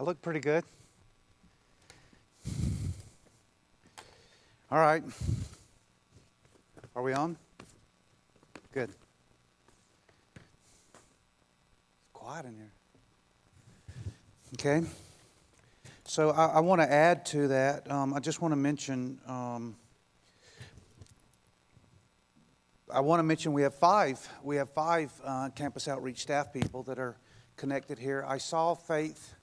I look pretty good. All right. Are we on? Good. It's quiet in here. Okay. So I, I want to add to that. Um, I just want to mention. Um, I want to mention we have five. We have five uh, campus outreach staff people that are connected here. I saw Faith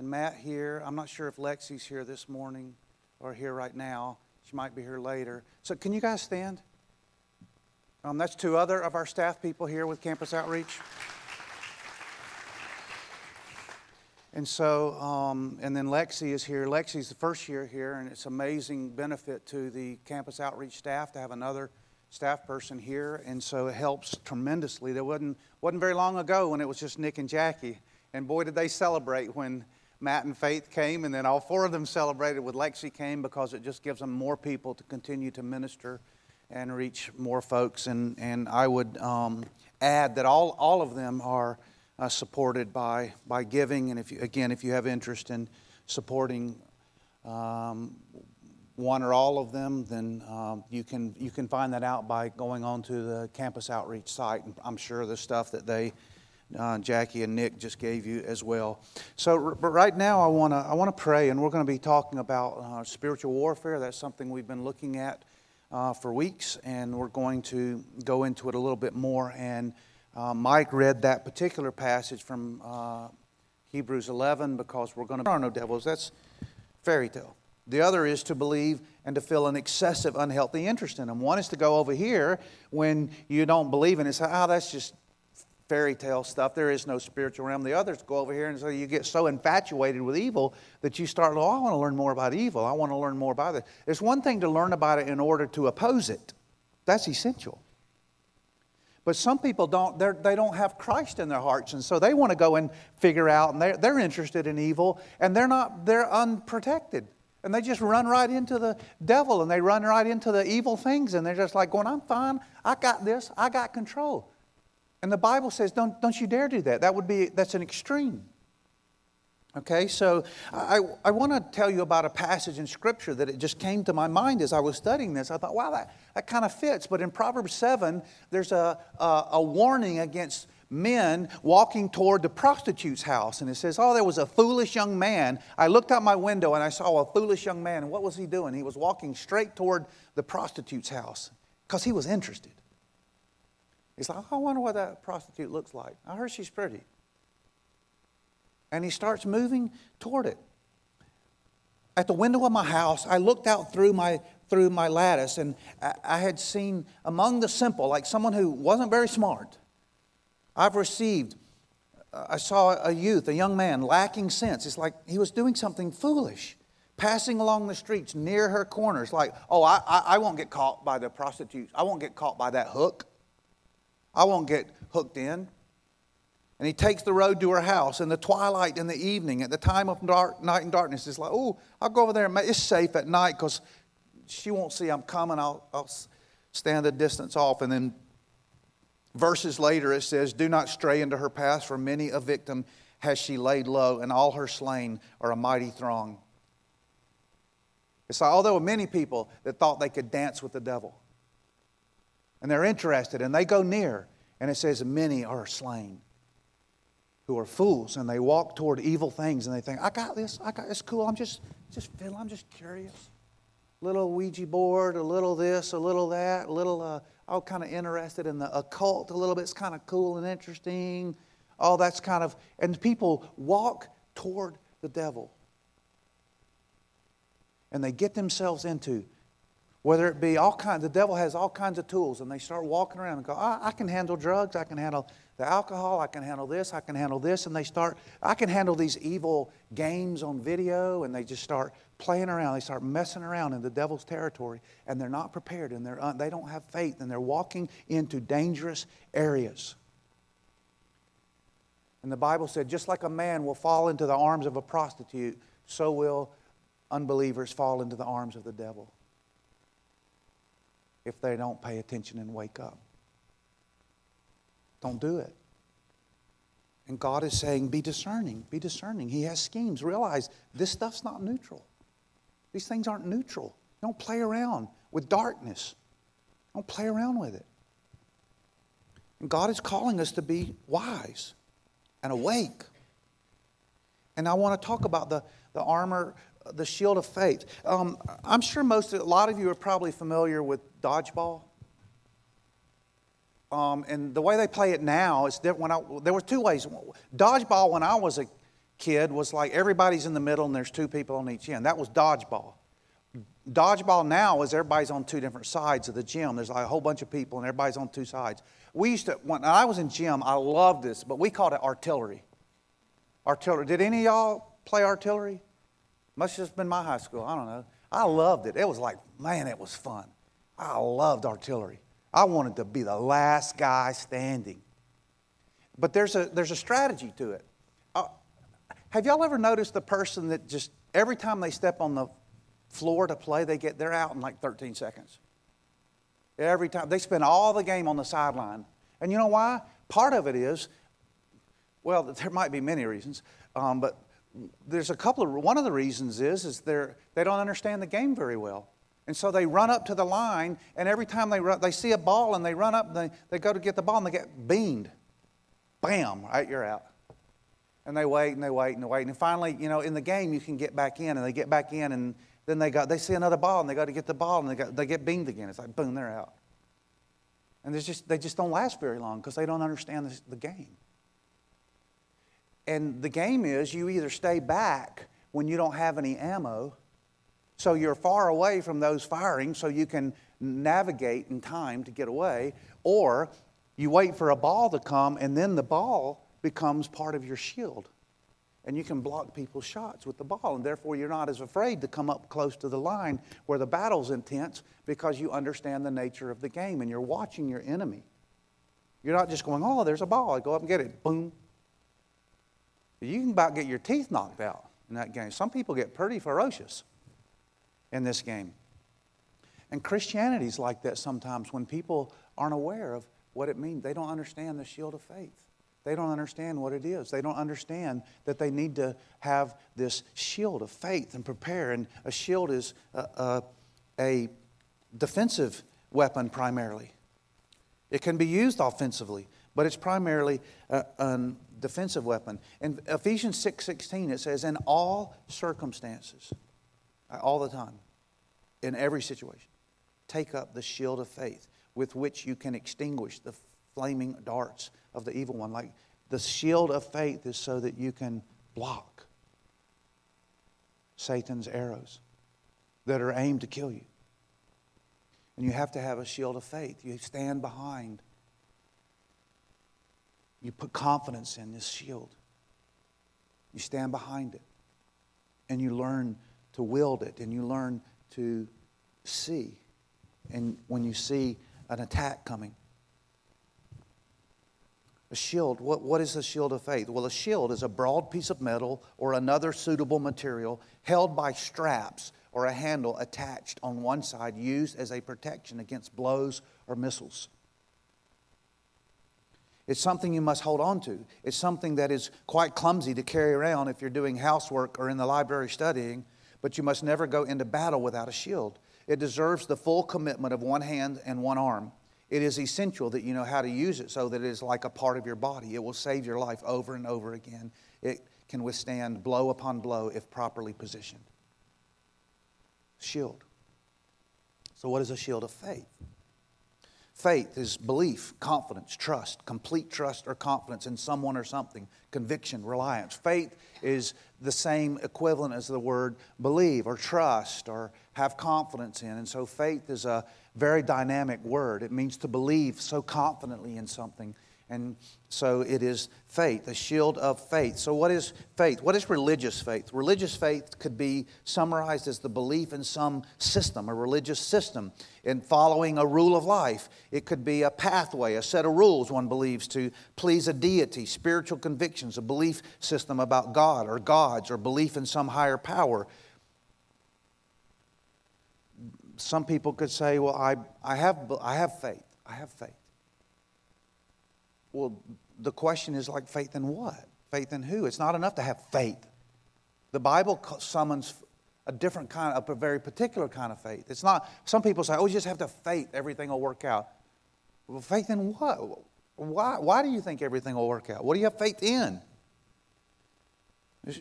and Matt here. I'm not sure if Lexi's here this morning or here right now. She might be here later. So, can you guys stand? Um, that's two other of our staff people here with Campus Outreach. And so, um, and then Lexi is here. Lexi's the first year here, and it's amazing benefit to the campus outreach staff to have another staff person here, and so it helps tremendously. There wasn't wasn't very long ago when it was just Nick and Jackie, and boy, did they celebrate when Matt and Faith came, and then all four of them celebrated with Lexi came because it just gives them more people to continue to minister and reach more folks. And, and I would um, add that all, all of them are uh, supported by, by giving. And if you, again, if you have interest in supporting um, one or all of them, then um, you, can, you can find that out by going onto the campus outreach site. And I'm sure the stuff that they uh, Jackie and Nick just gave you as well. So, but right now, I want to I want to pray, and we're going to be talking about uh, spiritual warfare. That's something we've been looking at uh, for weeks, and we're going to go into it a little bit more. And uh, Mike read that particular passage from uh, Hebrews 11 because we're going to. There are no devils. That's fairy tale. The other is to believe and to feel an excessive, unhealthy interest in them. One is to go over here when you don't believe in it. Say, oh, that's just fairy tale stuff. There is no spiritual realm. The others go over here, and so you get so infatuated with evil that you start, oh, I want to learn more about evil. I want to learn more about it. It's one thing to learn about it in order to oppose it, that's essential. But some people don't, they don't have Christ in their hearts, and so they want to go and figure out, and they're, they're interested in evil, and they're not, they're unprotected. And they just run right into the devil and they run right into the evil things, and they're just like going, I'm fine, I got this, I got control. And the Bible says, don't, don't you dare do that. That would be, that's an extreme. Okay, so I, I want to tell you about a passage in Scripture that it just came to my mind as I was studying this. I thought, wow, that, that kind of fits. But in Proverbs 7, there's a, a, a warning against men walking toward the prostitute's house. And it says, Oh, there was a foolish young man. I looked out my window and I saw a foolish young man. And what was he doing? He was walking straight toward the prostitute's house because he was interested. He's like, oh, I wonder what that prostitute looks like. I heard she's pretty. And he starts moving toward it. At the window of my house, I looked out through my, through my lattice and I, had seen among the simple, like someone who wasn't very smart, I've received, uh, I saw a youth, a young man, lacking sense. It's like he was doing something foolish passing along the streets near her corners, like, oh, I, I, I, won't get caught by the prostitutes. I won't get caught by that hook. I won't get hooked in. And he takes the road to her house in the twilight in the evening at the time of dark, night and darkness. It's like, oh, I'll go over there. And it's safe at night because she won't see I'm coming. I'll, I'll stand a distance off. And then verses later it says, Do not stray into her path, for many a victim has she laid low, and all her slain are a mighty throng. It's like, although many people that thought they could dance with the devil and they're interested and they go near and it says many are slain who are fools and they walk toward evil things and they think i got this i got this cool i'm just just feeling i'm just curious. Little ouija board a little this a little that a little uh, all kind of interested in the occult a little bit it's kind of cool and interesting all that's kind of and people walk toward the devil. And they get themselves into whether it be all kinds, the devil has all kinds of tools, and they start walking around and go, I, I can handle drugs, I can handle the alcohol, I can handle this, I can handle this, and they start, I can handle these evil games on video, and they just start playing around, they start messing around in the devil's territory, and they're not prepared, and they're, uh, they don't have faith, and they're walking into dangerous areas. And the Bible said, just like a man will fall into the arms of a prostitute, so will unbelievers fall into the arms of the devil if they don't pay attention and wake up. Don't do it. And God is saying, be discerning, be discerning. He has schemes. Realize this stuff's not neutral. These things aren't neutral. Don't play around with darkness. Don't play around with it. And God is calling us to be wise and awake. And I want to talk about the, the armor, the shield of faith. Um, I'm sure most, a lot of you are probably familiar with dodgeball. Um, and the way they play it now is different. When I, there were two ways. Dodgeball when I was a kid was like everybody's in the middle and there's two people on each end. That was dodgeball. Dodgeball now is everybody's on two different sides of the gym. There's like a whole bunch of people and everybody's on two sides. We used to, when I was in gym, I loved this, but we called it artillery. Artillery. Did any of y'all play artillery? Must have just been my high school. I don't know. I loved it. It was like, man, it was fun. I loved artillery. I wanted to be the last guy standing. But there's a, there's a strategy to it. Uh, have y'all ever noticed the person that just every time they step on the floor to play, they get they're out in like 13 seconds. Every time they spend all the game on the sideline, and you know why? Part of it is, well, there might be many reasons, um, but there's a couple of one of the reasons is is they're they don't understand the game very well. And so they run up to the line, and every time they, run, they see a ball and they run up, and they, they go to get the ball and they get beamed. Bam, right, you're out. And they wait and they wait and they wait. And finally, you know, in the game, you can get back in, and they get back in, and then they, got, they see another ball and they got to get the ball, and they, got, they get beamed again. It's like, boom, they're out. And just, they just don't last very long because they don't understand the, the game. And the game is you either stay back when you don't have any ammo so you're far away from those firing so you can navigate in time to get away. Or you wait for a ball to come and then the ball becomes part of your shield. And you can block people's shots with the ball. And therefore, you're not as afraid to come up close to the line where the battle's intense because you understand the nature of the game and you're watching your enemy. You're not just going, oh, there's a ball. I go up and get it. Boom. You can about get your teeth knocked out in that game. Some people get pretty ferocious in this game. And Christianity is like that sometimes when people aren't aware of what it means. They don't understand the shield of faith. They don't understand what it is. They don't understand that they need to have this shield of faith and prepare. And a shield is a, a, a defensive weapon primarily. It can be used offensively, but it's primarily uh, a, a defensive weapon. In Ephesians 6:16 it says in all circumstances uh, all the time, in every situation. Take up the shield of faith with which you can extinguish the flaming darts of the evil one. Like the shield of faith is so that you can block Satan's arrows that are aimed to kill you. And you have to have a shield of faith. You stand behind. You put confidence in this shield. You stand behind it. And you learn to wield it and you learn to see. And when you see an attack coming, a shield, what, what is a shield of faith? Well, a shield is a broad piece of metal or another suitable material held by straps or a handle attached on one side used as a protection against blows or missiles. It's something you must hold on to. It's something that is quite clumsy to carry around if you're doing housework or in the library studying but you must never go into battle without a shield. It deserves the full commitment of one hand and one arm. It is essential that you know how to use it so that it is like a part of your body. It will save your life over and over again. It can withstand blow upon blow if properly positioned. Shield. So, what is a shield of faith? Faith is belief, confidence, trust, complete trust or confidence in someone or something, conviction, reliance. Faith is the same equivalent as the word believe or trust or have confidence in. And so faith is a very dynamic word. It means to believe so confidently in something and so it is faith, the shield of faith. So, what is faith? What is religious faith? Religious faith could be summarized as the belief in some system, a religious system, in following a rule of life. It could be a pathway, a set of rules one believes to please a deity, spiritual convictions, a belief system about God or gods, or belief in some higher power. Some people could say, Well, I, I, have, I have faith. I have faith. Well, the question is like faith in what? Faith in who? It's not enough to have faith. The Bible summons a different kind of, a very particular kind of faith. It's not, some people say, oh, you just have to faith, everything will work out. Well, faith in what? Why, why do you think everything will work out? What do you have faith in?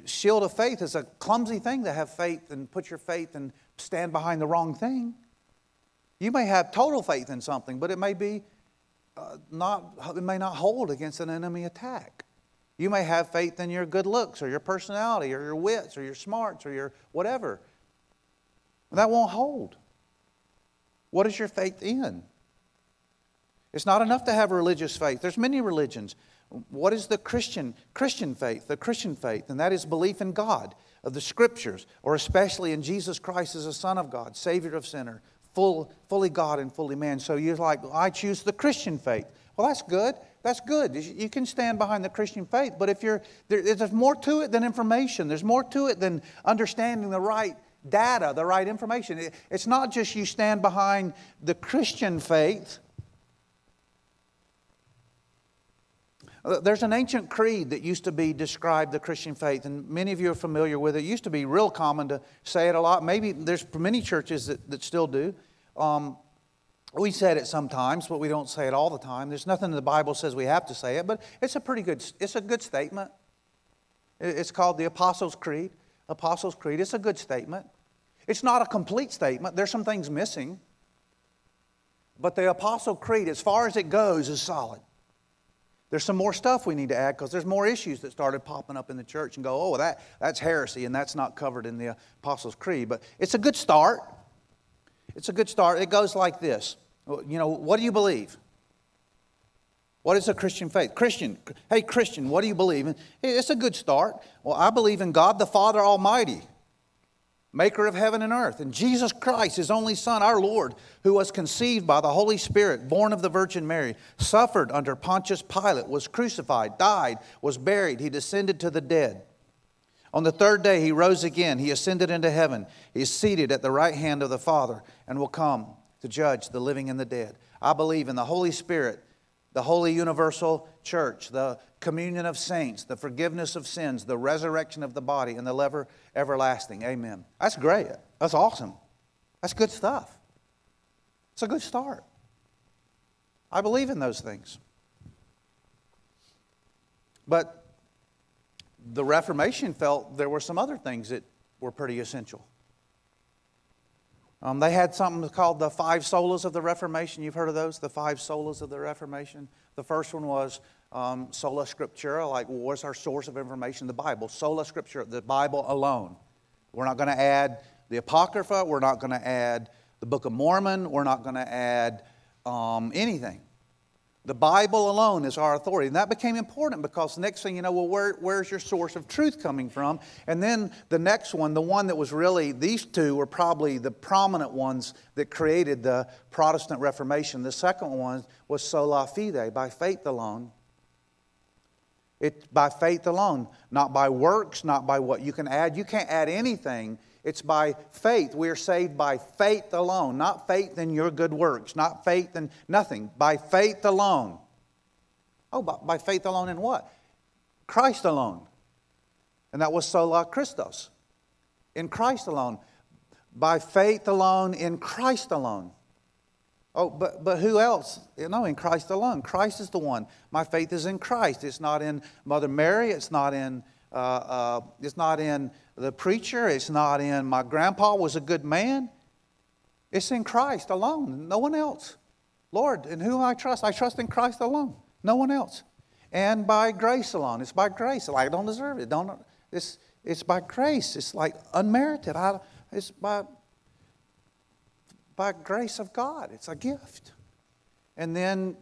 Shield of faith is a clumsy thing to have faith and put your faith and stand behind the wrong thing. You may have total faith in something, but it may be not, it may not hold against an enemy attack. You may have faith in your good looks or your personality or your wits or your smarts or your whatever. That won't hold. What is your faith in? It's not enough to have religious faith. There's many religions. What is the Christian Christian faith? The Christian faith, and that is belief in God, of the scriptures, or especially in Jesus Christ as a Son of God, Savior of sinner, full, fully God and fully man. So you're like, I choose the Christian faith. Well, that's good. That's good. You can stand behind the Christian faith, but if you're there, there's more to it than information. There's more to it than understanding the right data, the right information. It's not just you stand behind the Christian faith Uh, there's an ancient creed that used to be described the Christian faith, and many of you are familiar with it. It used to be real common to say it a lot. Maybe there's many churches that, that still do. Um, we said it sometimes, but we don't say it all the time. There's nothing in the Bible says we have to say it, but it's a pretty good, it's a good statement. It's called the Apostles' Creed. Apostles' Creed. It's a good statement. It's not a complete statement. There's some things missing. But the Apostle Creed, as far as it goes, is solid. There's some more stuff we need to add because there's more issues that started popping up in the church and go, oh, that, that's heresy and that's not covered in the Apostles' Creed. But it's a good start. It's a good start. It goes like this You know, what do you believe? What is a Christian faith? Christian, hey, Christian, what do you believe? In? It's a good start. Well, I believe in God the Father Almighty maker of heaven and earth, and Jesus Christ, his only Son, our Lord, who was conceived by the Holy Spirit, born of the Virgin Mary, suffered under Pontius Pilate, was crucified, died, was buried, he descended to the dead. On the third day, he rose again. He ascended into heaven. He is seated at the right hand of the Father and will come to judge the living and the dead. I believe in the Holy Spirit, the holy universal church, the communion of saints, the forgiveness of sins, the resurrection of the body, and the ever, everlasting. Amen. That's great. That's awesome. That's good stuff. It's a good start. I believe in those things. But the Reformation felt there were some other things that were pretty essential. Um, they had something called the five solas of the Reformation. You've heard of those? The five solas of the Reformation. The first one was um, sola scriptura, like well, what's our source of information? The Bible. Sola scriptura, the Bible alone. We're not going to add the Apocrypha. We're not going to add the Book of Mormon. We're not going to add um, anything. The Bible alone is our authority. And that became important because the next thing you know, well, where, where's your source of truth coming from? And then the next one, the one that was really, these two were probably the prominent ones that created the Protestant Reformation. The second one was sola fide, by faith alone. It's by faith alone, not by works, not by what you can add. You can't add anything it's by faith. We are saved by faith alone, not faith in your good works, not faith in nothing, by faith alone. Oh, by, by faith alone in what? Christ alone. And that was sola Christos. In Christ alone. By faith alone, in Christ alone. Oh, but, but who else? No, in Christ alone. Christ is the one. My faith is in Christ. It's not in Mother Mary. It's not in, uh, uh, it's not in the preacher. It's not in my grandpa was a good man. It's in Christ alone, no one else. Lord, in whom I trust, I trust in Christ alone, no one else. And by grace alone. It's by grace. Like I don't deserve it. Don't. It's it's by grace. It's like unmerited. I, it's by by grace of God. It's a gift. And then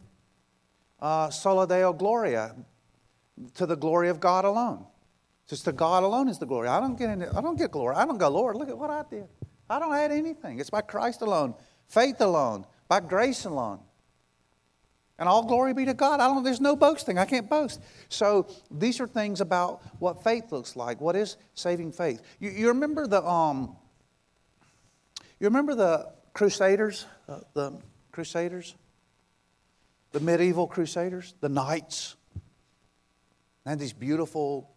uh, sola deo gloria, to the glory of God alone. Just to God alone is the glory. I don't get any, I don't get glory. I don't go, Lord, look at what I did. I don't add anything. It's by Christ alone, faith alone, by grace alone. And all glory be to God. I don't, there's no boasting. I can't boast. So these are things about what faith looks like. What is saving faith? You, you remember the um, you remember the Crusaders, uh, the Crusaders, the medieval crusaders, the knights, they had these beautiful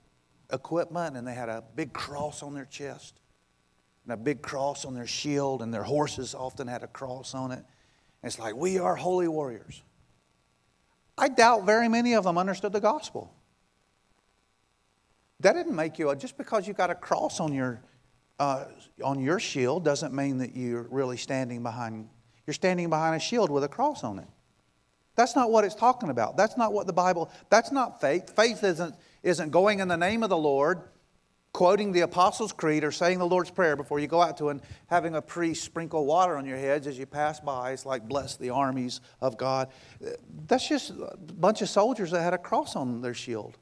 equipment and they had a big cross on their chest and a big cross on their shield, and their horses often had a cross on it. And it's like, we are holy warriors. I doubt very many of them understood the gospel. That didn't make you, just because you got a cross on your, uh, on your shield doesn't mean that you're really standing behind, you're standing behind a shield with a cross on it. That's not what it's talking about. That's not what the Bible, that's not faith. Faith isn't, isn't going in the name of the Lord quoting the Apostles' Creed or saying the Lord's Prayer before you go out to and having a priest sprinkle water on your heads as you pass by. It's like, bless the armies of God. That's just a bunch of soldiers that had a cross on their shield.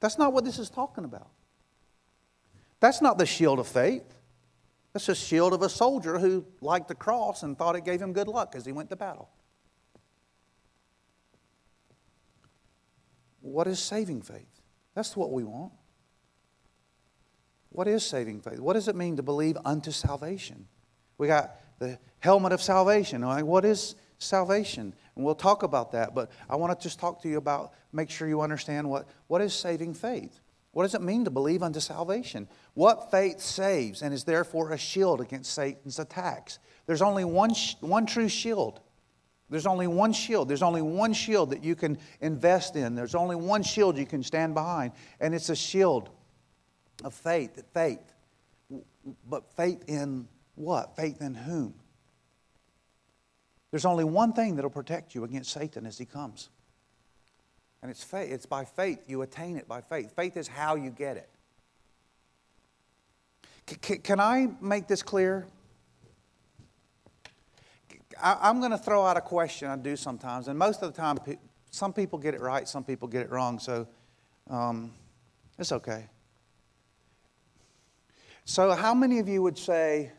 That's not what this is talking about. That's not the shield of faith. That's the shield of a soldier who liked the cross and thought it gave him good luck as he went to battle. What is saving faith? That's what we want. What is saving faith? What does it mean to believe unto salvation? We got the helmet of salvation. Like, what is salvation? And we'll talk about that, but I want to just talk to you about, make sure you understand what, what is saving faith. What does it mean to believe unto salvation? What faith saves and is therefore a shield against Satan's attacks? There's only one, one true shield. There's only one shield. There's only one shield that you can invest in. There's only one shield you can stand behind, and it's a shield of faith, faith. But faith in what? Faith in whom? There's only one thing that'll protect you against Satan as he comes. And it's faith. It's by faith. You attain it by faith. Faith is how you get it. C- can I make this clear? I, am going to throw out a question I do sometimes, and most of the time, some people get it right, some people get it wrong, so um, it's okay. So, how many of you would say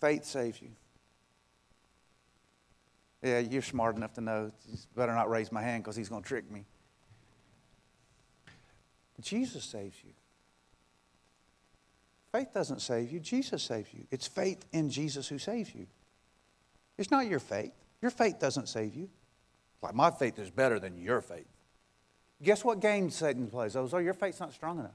faith saves you? Yeah, you're smart enough to know. Better not raise my hand because he's going to trick me. Jesus saves you. Faith doesn't save you, Jesus saves you. It's faith in Jesus who saves you. It's not your faith. Your faith doesn't save you. Like, my faith is better than your faith. Guess what game Satan plays? Oh, your faith's not strong enough.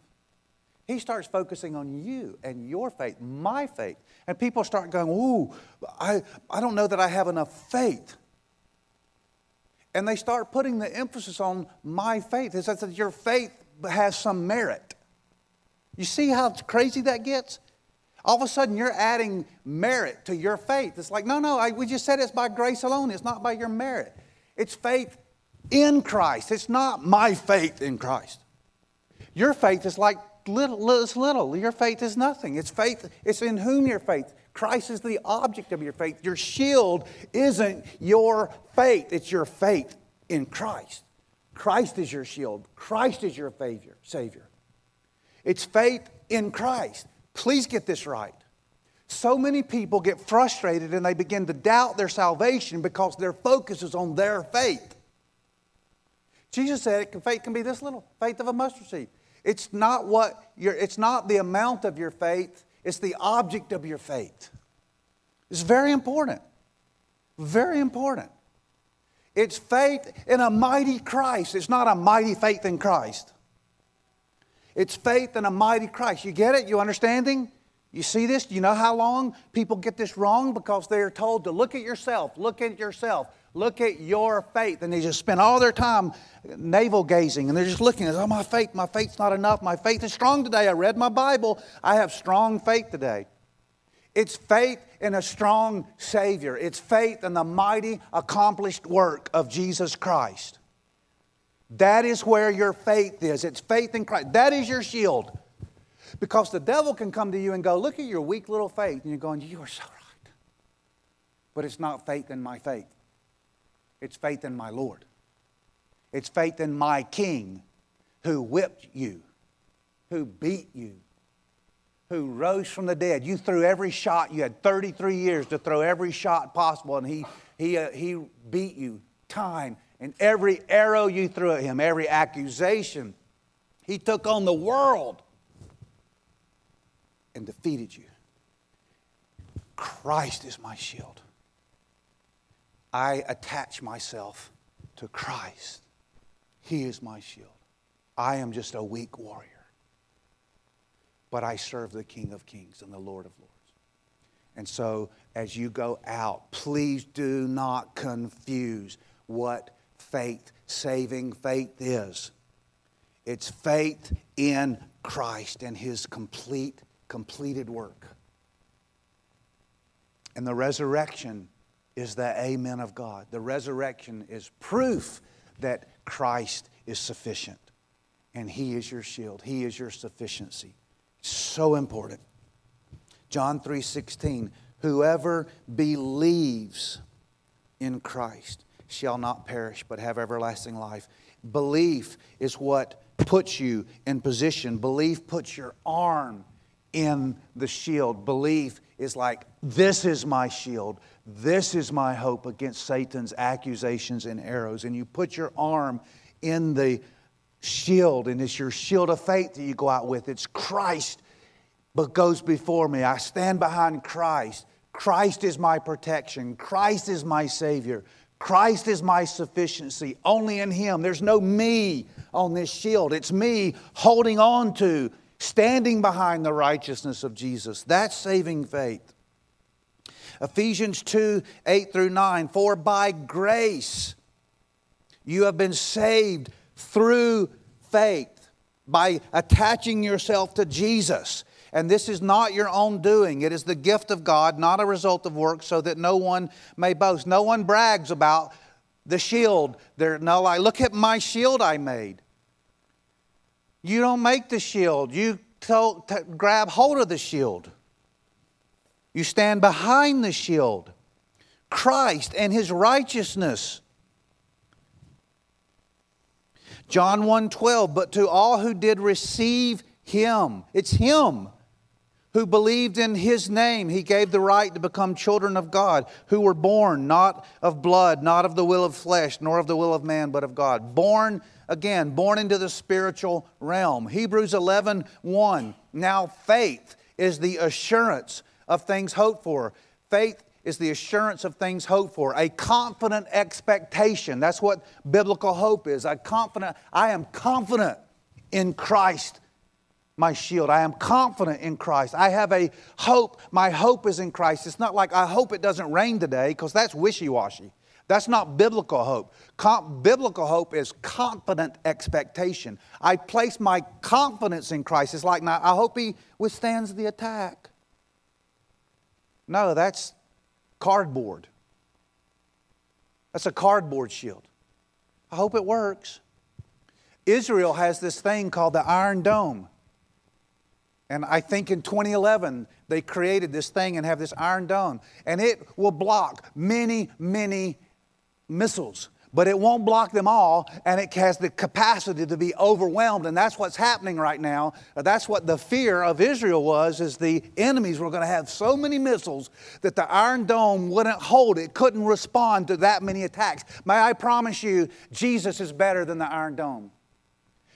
He starts focusing on you and your faith, my faith. And people start going, Ooh, I, I don't know that I have enough faith. And they start putting the emphasis on my faith. It's that your faith has some merit. You see how crazy that gets? All of a sudden, you're adding merit to your faith. It's like, no, no, I, we just said it's by grace alone. It's not by your merit. It's faith in Christ. It's not my faith in Christ. Your faith is like little, it's little. Your faith is nothing. It's faith, it's in whom your faith. Christ is the object of your faith. Your shield isn't your faith, it's your faith in Christ. Christ is your shield. Christ is your savior. Savior. It's faith in Christ. Please get this right. So many people get frustrated and they begin to doubt their salvation because their focus is on their faith. Jesus said faith can be this little faith of a mustard seed. It's not what your, it's not the amount of your faith, it's the object of your faith. It's very important. Very important. It's faith in a mighty Christ. It's not a mighty faith in Christ. It's faith in a mighty Christ. You get it? You understanding? You see this? Do you know how long people get this wrong? Because they are told to look at yourself, look at yourself. Look at your faith. And they just spend all their time navel gazing and they're just looking at, oh, my faith, my faith's not enough. My faith is strong today. I read my Bible. I have strong faith today. It's faith in a strong Savior, it's faith in the mighty, accomplished work of Jesus Christ. That is where your faith is. It's faith in Christ. That is your shield. Because the devil can come to you and go, Look at your weak little faith. And you're going, You are so right. But it's not faith in my faith. It's faith in my Lord. It's faith in my King who whipped you, who beat you, who rose from the dead. You threw every shot. You had 33 years to throw every shot possible, and he, he, uh, he beat you time. And every arrow you threw at him, every accusation, he took on the world and defeated you. Christ is my shield. I attach myself to Christ. He is my shield. I am just a weak warrior. But I serve the King of Kings and the Lord of Lords. And so, as you go out, please do not confuse what faith, saving faith is. It's faith in Christ and his complete, completed work. And the resurrection is the amen of God. The resurrection is proof that Christ is sufficient and he is your shield. He is your sufficiency. So important. John 3:16 Whoever believes in Christ shall not perish but have everlasting life. Belief is what puts you in position. Belief puts your arm in the shield. Belief is like, this is my shield. This is my hope against Satan's accusations and arrows. And you put your arm in the shield, and it's your shield of faith that you go out with. It's Christ, but goes before me. I stand behind Christ. Christ is my protection. Christ is my Savior. Christ is my sufficiency. Only in Him. There's no me on this shield. It's me holding on to, standing behind the righteousness of Jesus. That's saving faith. Ephesians 2 8 through 9. For by grace you have been saved through faith, by attaching yourself to Jesus. And this is not your own doing. It is the gift of God, not a result of work, so that no one may boast. No one brags about the shield. They're no like, look at my shield I made. You don't make the shield. You tell, t- grab hold of the shield. You stand behind the shield. Christ and his righteousness. John 1:12 but to all who did receive him it's him who believed in his name, he gave the right to become children of God, who were born not of blood, not of the will of flesh, nor of the will of man, but of God. Born again, born into the spiritual realm. Hebrews 11 1. Now, faith is the assurance of things hoped for. Faith is the assurance of things hoped for, a confident expectation. That's what biblical hope is. I confident, I am confident in Christ my shield. I am confident in Christ. I have a hope. My hope is in Christ. It's not like I hope it doesn't rain today because that's wishy washy. That's not biblical hope. Com- biblical hope is confident expectation. I place my confidence in Christ. It's like, now, I hope He withstands the attack. No, that's cardboard. That's a cardboard shield. I hope it works. Israel has this thing called the Iron Dome. And I think in 2011, they created this thing and have this iron dome. And it will block many, many missiles. But it won't block them all, and it has the capacity to be overwhelmed. And that's what's happening right now. That's what the fear of Israel was, is the enemies were going to have so many missiles that the Iron Dome wouldn't hold. It couldn't respond to that many attacks. May I promise you, Jesus is better than the Iron Dome.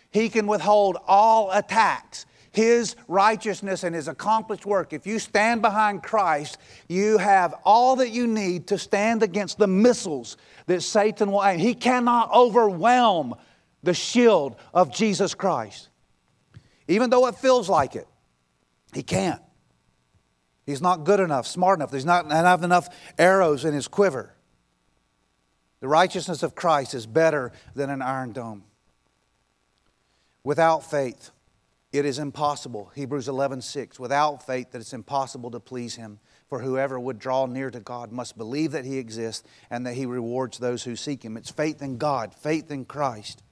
He can withhold all attacks. His righteousness and His accomplished work. If you stand behind Christ, you have all that you need to stand against the missiles that Satan will aim. He cannot overwhelm the shield of Jesus Christ. Even though it feels like it, he can't. He's not good enough, smart enough. There's not have enough arrows in his quiver. The righteousness of Christ is better than an iron dome. Without faith, it is impossible, Hebrews 11, 6, without faith that it's impossible to please him. For whoever would draw near to God must believe that he exists and that he rewards those who seek him. It's faith in God, faith in Christ.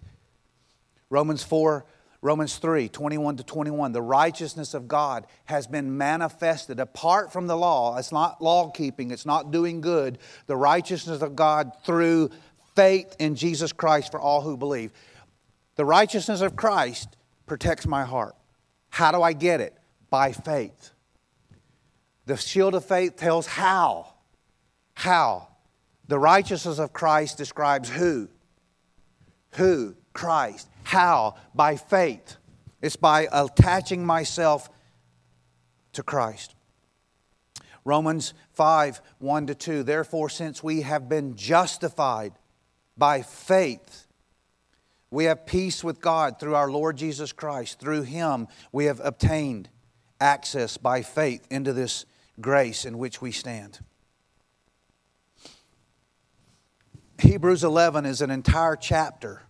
Romans 4, Romans 3, 21 to 21. The righteousness of God has been manifested apart from the law. It's not law keeping, it's not doing good. The righteousness of God through faith in Jesus Christ for all who believe. The righteousness of Christ protects my heart. How do I get it? By faith. The shield of faith tells how. How. The righteousness of Christ describes who. Who? Christ. How? By faith. It's by attaching myself to Christ. Romans 5 1 to 2. Therefore, since we have been justified by faith, we have peace with God through our Lord Jesus Christ. Through him, we have obtained access by faith into this grace in which we stand. Hebrews 11 is an entire chapter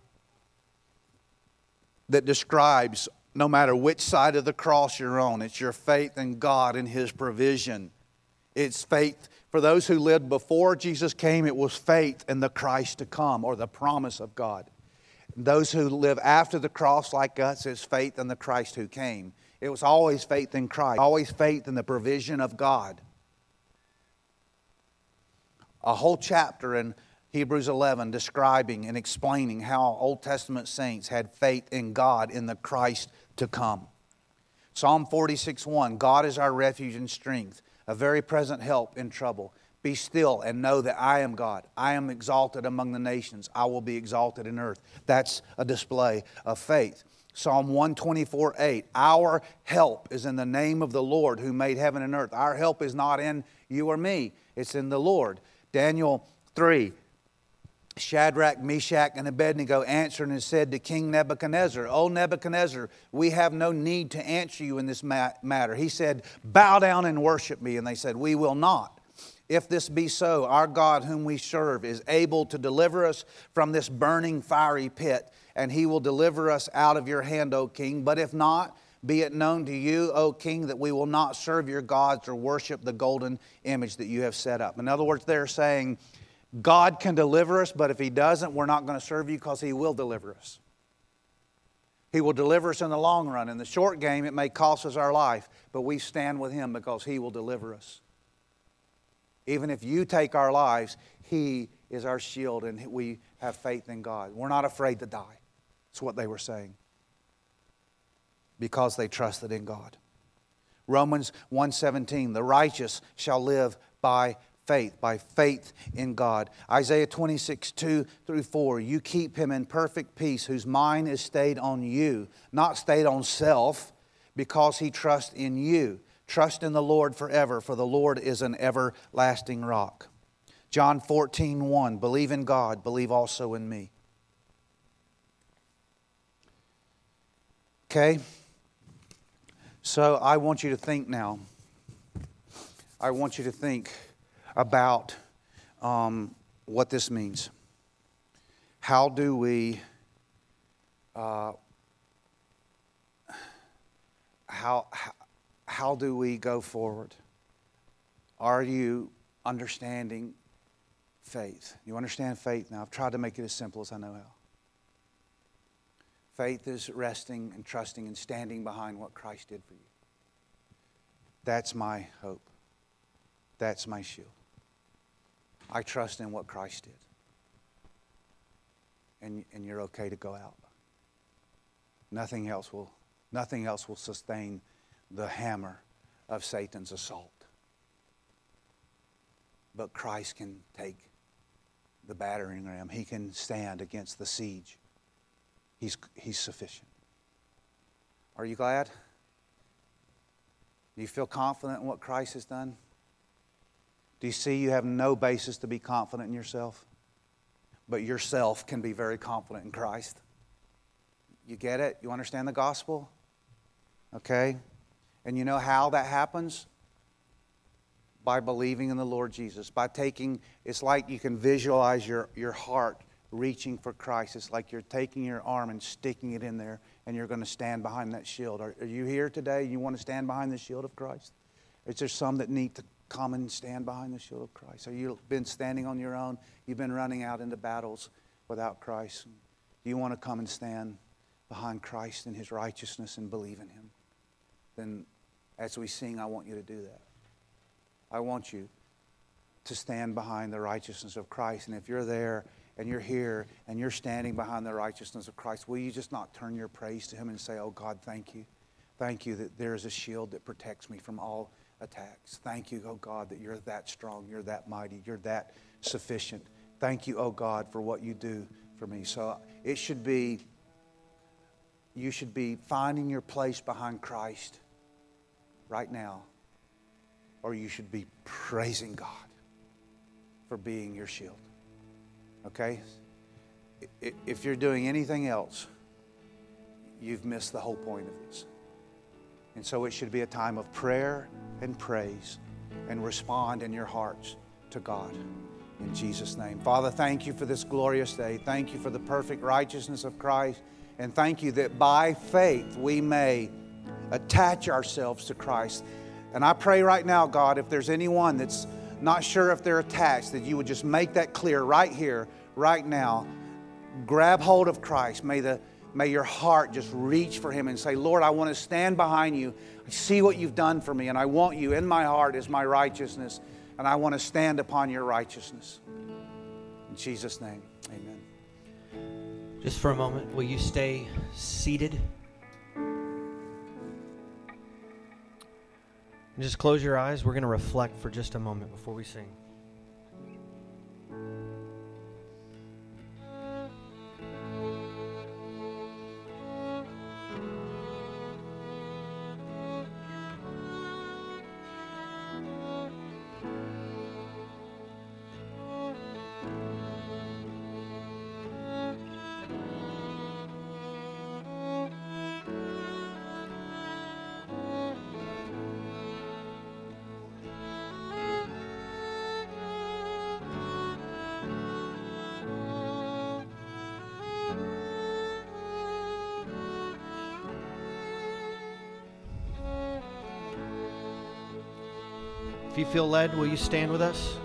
that describes no matter which side of the cross you're on, it's your faith in God and His provision. It's faith for those who lived before Jesus came, it was faith in the Christ to come or the promise of God. Those who live after the cross, like us, is faith in the Christ who came. It was always faith in Christ, always faith in the provision of God. A whole chapter in Hebrews 11 describing and explaining how Old Testament saints had faith in God in the Christ to come. Psalm 46 1 God is our refuge and strength, a very present help in trouble. Be still and know that I am God. I am exalted among the nations. I will be exalted in earth. That's a display of faith. Psalm 124 8 Our help is in the name of the Lord who made heaven and earth. Our help is not in you or me, it's in the Lord. Daniel 3 Shadrach, Meshach, and Abednego answered and said to King Nebuchadnezzar, O Nebuchadnezzar, we have no need to answer you in this matter. He said, Bow down and worship me. And they said, We will not. If this be so, our God, whom we serve, is able to deliver us from this burning fiery pit, and he will deliver us out of your hand, O king. But if not, be it known to you, O king, that we will not serve your gods or worship the golden image that you have set up. In other words, they're saying, God can deliver us, but if He doesn't, we're not going to serve you because He will deliver us. He will deliver us in the long run. In the short game, it may cost us our life, but we stand with Him because He will deliver us. Even if you take our lives, He is our shield and we have faith in God. We're not afraid to die. That's what they were saying because they trusted in God. Romans 1:17 The righteous shall live by faith, by faith in God. Isaiah 26, 2 through 4. You keep him in perfect peace, whose mind is stayed on you, not stayed on self, because he trusts in you. Trust in the Lord forever, for the Lord is an everlasting rock. John 14, 1. Believe in God, believe also in me. Okay? So I want you to think now. I want you to think about um, what this means. How do we, uh, how, how, do we go forward? Are you understanding faith? You understand faith now? I've tried to make it as simple as I know how. Faith is resting and trusting and standing behind what Christ did for you. That's my hope. That's my shield. I trust in what Christ did. And, and you're okay to go out. Nothing else will, nothing else will sustain the hammer of Satan's assault. But Christ can take the battering ram. He can stand against the siege. He's, he's sufficient. Are you glad? Do you feel confident in what Christ has done? Do you see you have no basis to be confident in yourself? But yourself can be very confident in Christ. You get it? You understand the gospel? Okay? And you know how that happens? By believing in the Lord Jesus. By taking, it's like you can visualize your, your heart reaching for Christ. It's like you're taking your arm and sticking it in there, and you're going to stand behind that shield. Are, are you here today? You want to stand behind the shield of Christ? Is there some that need to come and stand behind the shield of Christ? Have you been standing on your own? You've been running out into battles without Christ. Do you want to come and stand behind Christ and his righteousness and believe in him? Then, as we sing, I want you to do that. I want you to stand behind the righteousness of Christ. And if you're there and you're here and you're standing behind the righteousness of Christ, will you just not turn your praise to him and say, Oh God, thank you. Thank you that there is a shield that protects me from all attacks. Thank you, oh God, that you're that strong, you're that mighty, you're that sufficient. Thank you, oh God, for what you do for me. So it should be, you should be finding your place behind Christ right now or you should be praising God for being your shield. Okay? If you're doing anything else, you've missed the whole point of this. And so it should be a time of prayer and praise and respond in your hearts to God. In Jesus' name. Father, thank you for this glorious day. Thank you for the perfect righteousness of Christ. And thank you that by faith we may attach ourselves to Christ. And I pray right now, God, if there's anyone that's not sure if they're attached, that you would just make that clear right here, right now. Grab hold of Christ. May, the, may your heart just reach for Him and say, Lord, I want to stand behind you. I see what you've done for me, and I want you in my heart as my righteousness, and I want to stand upon your righteousness. In Jesus' name, amen. Just for a moment, will you stay seated? And just close your eyes. We're going to reflect for just a moment before we sing. Feel led, will you stand with us?